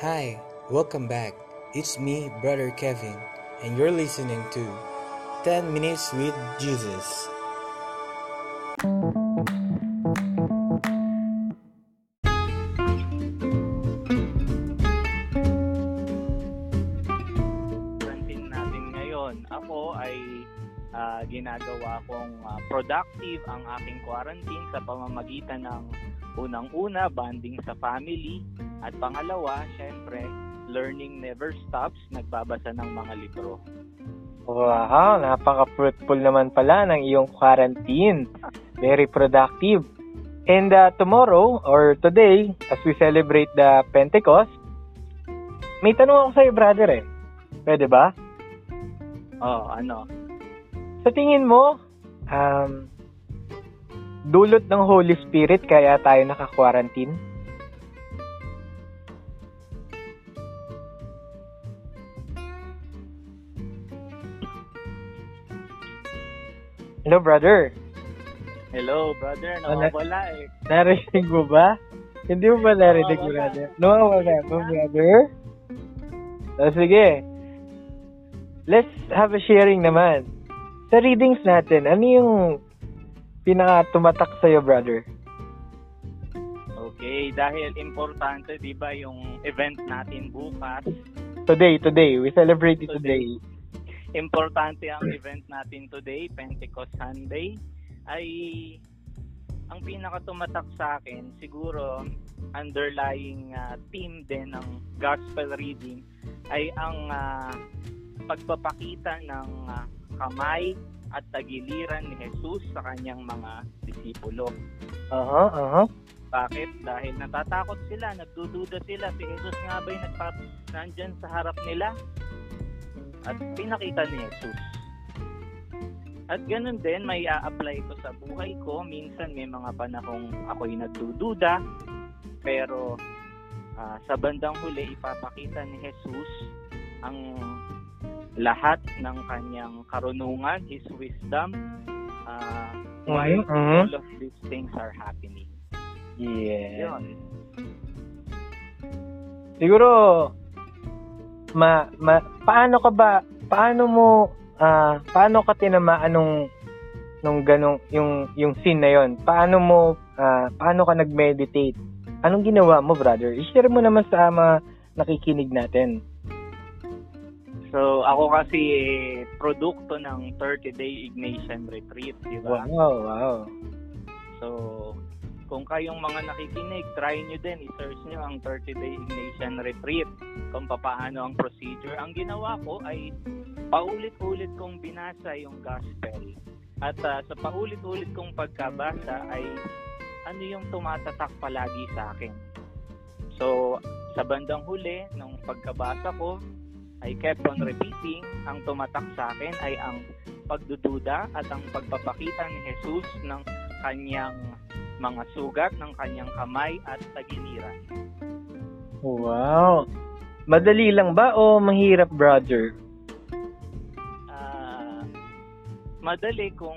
Hi, welcome back. It's me, Brother Kevin, and you're listening to 10 Minutes with Jesus. quarantine natin ngayon. Ako ay ah, ginagawa kong ah, productive ang aking quarantine sa pamamagitan ng unang-una, bonding sa family. At pangalawa, syempre, learning never stops, nagbabasa ng mga libro. Wow, napaka-fruitful naman pala ng iyong quarantine. Very productive. And uh, tomorrow or today, as we celebrate the Pentecost, may tanong ako sa'yo, brother eh. Pwede ba? Oh, ano? Sa tingin mo, um, dulot ng Holy Spirit kaya tayo naka-quarantine? Hello, brother. Hello, brother. Wala. Nawawala eh. Narinig mo ba? Hindi mo ba narinig, Nawawala. brother? Nawawala mo, brother? O, sige. Let's have a sharing naman. Sa readings natin, ano yung pinaka tumatak sa'yo, brother? Okay, dahil importante, di ba, yung event natin bukas. Today, today. We celebrate it today. Importante ang event natin today, Pentecost Sunday, ay ang pinakatumatak sa akin, siguro underlying ah, theme din ng gospel reading ay ang ah, pagpapakita ng ah, kamay at tagiliran ni Jesus sa kanyang mga disipulo. Aha, aha. Bakit? Dahil natatakot sila, nagdududa sila. Si Jesus nga ba'y nagpap nandyan sa harap nila? At pinakita ni Jesus. At ganun din, may a-apply ko sa buhay ko. Minsan may mga panahong ako'y nagdududa. Pero ah, sa bandang huli, ipapakita ni Jesus ang lahat ng kanyang karunungan, His wisdom. ah, why Mhm, mhm. all of these things are happening. Yeah. Yun. Siguro, ma, ma, paano ka ba, paano mo, ah, paano ka tinamaan nung, nung ganong, yung, yung scene na yon Paano mo, ah, paano ka nag-meditate? Anong ginawa mo, brother? I-share mo naman sa mga nakikinig natin. So, ako kasi eh, produkto ng 30-day Ignatian Retreat, di ba? Wow, wow. So, kung kayong mga nakikinig, try nyo din, i-search nyo ang 30-day Ignatian Retreat kung paano ang procedure. Ang ginawa ko ay paulit-ulit kong binasa yung gospel. At ah, sa paulit-ulit kong pagkabasa ay ano yung tumatatak palagi sa akin. So, sa bandang huli, nung pagkabasa ko, I kept on repeating, ang tumatak sa akin ay ang pagdududa at ang pagpapakita ni Jesus ng kanyang mga sugat ng kanyang kamay at tagiliran. Wow. Madali lang ba o mahirap, brother? Ah, madali kung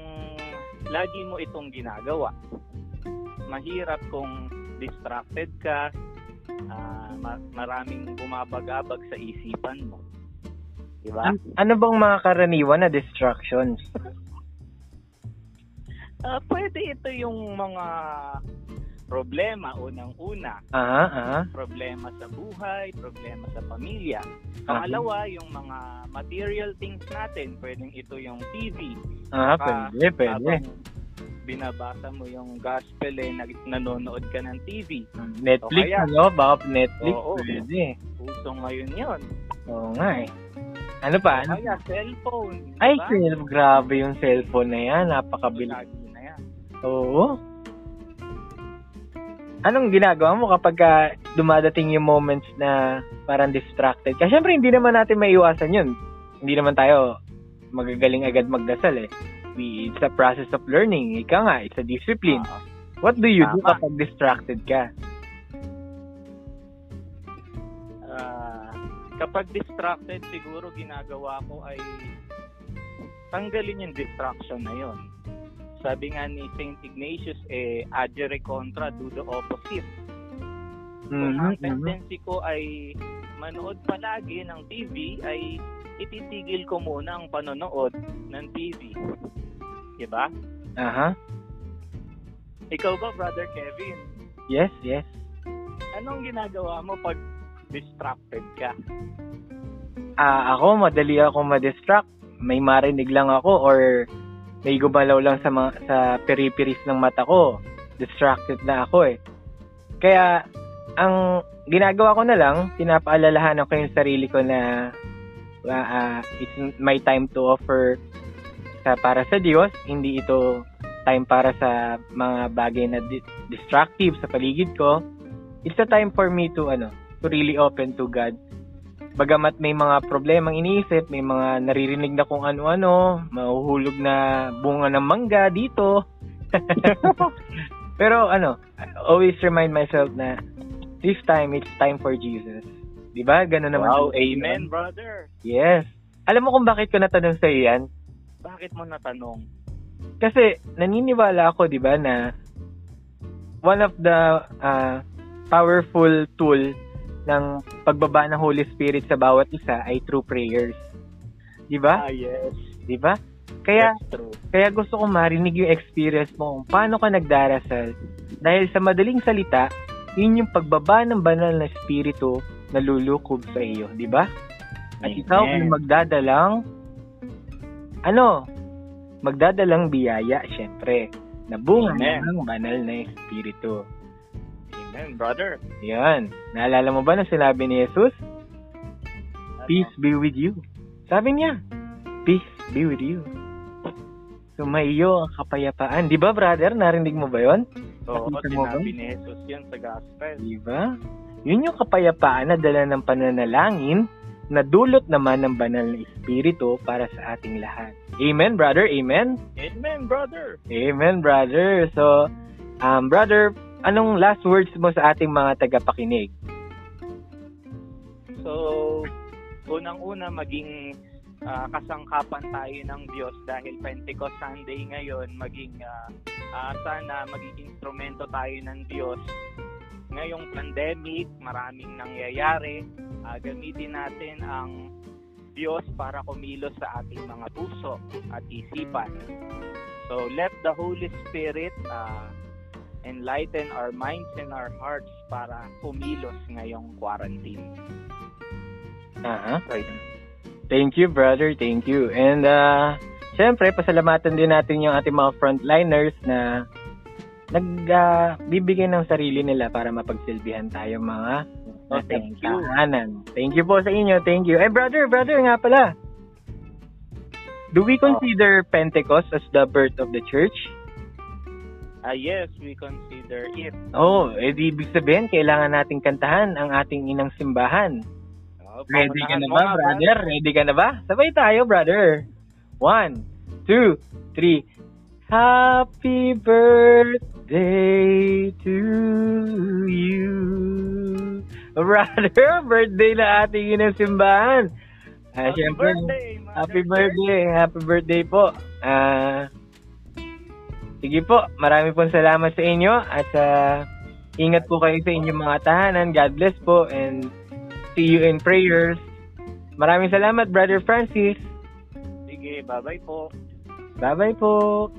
lagi mo itong ginagawa. Mahirap kung distracted ka, ah, ma- maraming bumabagabag sa isipan mo. Diba? An- ano bang mga karaniwan na distractions? Ah, pwede ito yung mga problema unang-una. Aha, aha. problema sa buhay, problema sa pamilya. Pangalawa, yung mga material things natin. Pwedeng ito yung TV. Ah, Baka pwede, pwede. Habang binabasa mo yung gospel eh, nag- nanonood ka ng TV. Netflix, O kaya- ano? Baka Netflix, Oo. pwede. Uso ngayon yun. Oo nga eh. Ano pa? Ano? Kaya cellphone. Ay, diba? cell, grabe yung cellphone na yan. Napakabilis. Lagi na yan. Oo. Anong ginagawa mo kapag ka dumadating yung moments na parang distracted ka? Siyempre, hindi naman natin maiwasan yun. Hindi naman tayo magagaling agad magdasal eh. We, it's a process of learning. Ika nga, it's a discipline. Ah, What do you do Tama. kapag distracted ka? ah, kapag distracted, siguro ginagawa ko ay tanggalin yung distraction na yon. Sabi nga ni St. Ignatius, eh, agere contra, do the opposite. Kung Mhm, ang mhm. tendency ko ay manood palagi ng TV, ay ititigil ko muna ang panonood ng TV. Diba? Aha. Ikaw ba, Brother Kevin? Yes, yes. Anong ginagawa mo pag distracted ka? Ah, ako madali ako ma-distract. May marinig lang ako or may gumalaw lang sa mga, sa periperies ng mata ko. Distracted na ako eh. Kaya ang ginagawa ko na lang, pinapaalalahanan ko yung sarili ko na ah, ah, it's my time to offer sa para sa Diyos, hindi ito time para sa mga bagay na di- destructive sa paligid ko. It's a time for me to ano, to really open to God bagamat may mga problemang iniisip, may mga naririnig na kung ano-ano, mahuhulog na bunga ng mangga dito. Pero ano, I always remind myself na this time, it's time for Jesus. Di ba? Ganun naman. Wow, amen, brother. Yes. Alam mo kung bakit ko natanong sa yan? Bakit mo natanong? Kasi naniniwala ako, di ba, na one of the ah, powerful tool ng pagbaba ng Holy Spirit sa bawat isa ay through prayers. Di ba? Ah, yes. Di ba? Kaya kaya gusto kong marinig yung experience mo kung paano ka nagdarasal. Dahil sa madaling salita, yun yung pagbaba ng banal na espiritu na lulukob sa iyo, di ba? At ikaw ay magdadalang ano? Magdadalang biyaya, syempre, na bunga Amen. ng banal na espiritu. Amen, brother. Yan. Naalala mo ba na sinabi ni Jesus? Ano? Peace be with you. Sabi niya, peace be with you. Sumayo ang kapayapaan. Di ba, brother? Narinig mo ba yon? Oo, ba? sinabi ni Jesus yun sa gospel. Di ba? Yun yung kapayapaan na dala ng pananalangin na dulot naman ng banal na espiritu para sa ating lahat. Amen, brother? Amen? Amen, brother. Amen, brother. So, um, brother, anong last words mo sa ating mga tagapakinig? So, unang-una maging ah, kasangkapan tayo ng Diyos dahil Pentecost Sunday ngayon, maging ah, ah, sana maging instrumento tayo ng Diyos. Ngayong pandemic, maraming nangyayari. Ah, gamitin natin ang Diyos para kumilos sa ating mga puso at isipan. So, let the Holy Spirit ah, enlighten our minds and our hearts para kumilos ngayong quarantine. Aha. Right. Thank you, brother. Thank you. And, uh, syempre, pasalamatan din natin yung ating mga frontliners na nagbibigay ng sarili nila para mapagsilbihan tayo mga Oh, thank you. tahanan. Thank you po sa inyo. Thank you. Eh, brother, brother nga pala. Do we consider Pentecost as the birth of the church? Ah, yes, we consider it. Oh, eh di ibig sabihin, kailangan nating kantahan ang ating inang simbahan. Oh, Ready ka na ba, brother? Ready ka na ba? Sabay tayo, brother. One, two, three. Happy birthday to you. Brother, birthday na ating inang simbahan. Ah, Happy syempre, birthday, Mother Happy Church. birthday. Happy birthday po. Ah, sige po. Marami pong salamat sa inyo at ah, ingat po kayo sa inyong mga tahanan. God bless po and see you in prayers. Maraming salamat, Brother Francis. Sige, bye-bye po. Bye-bye po.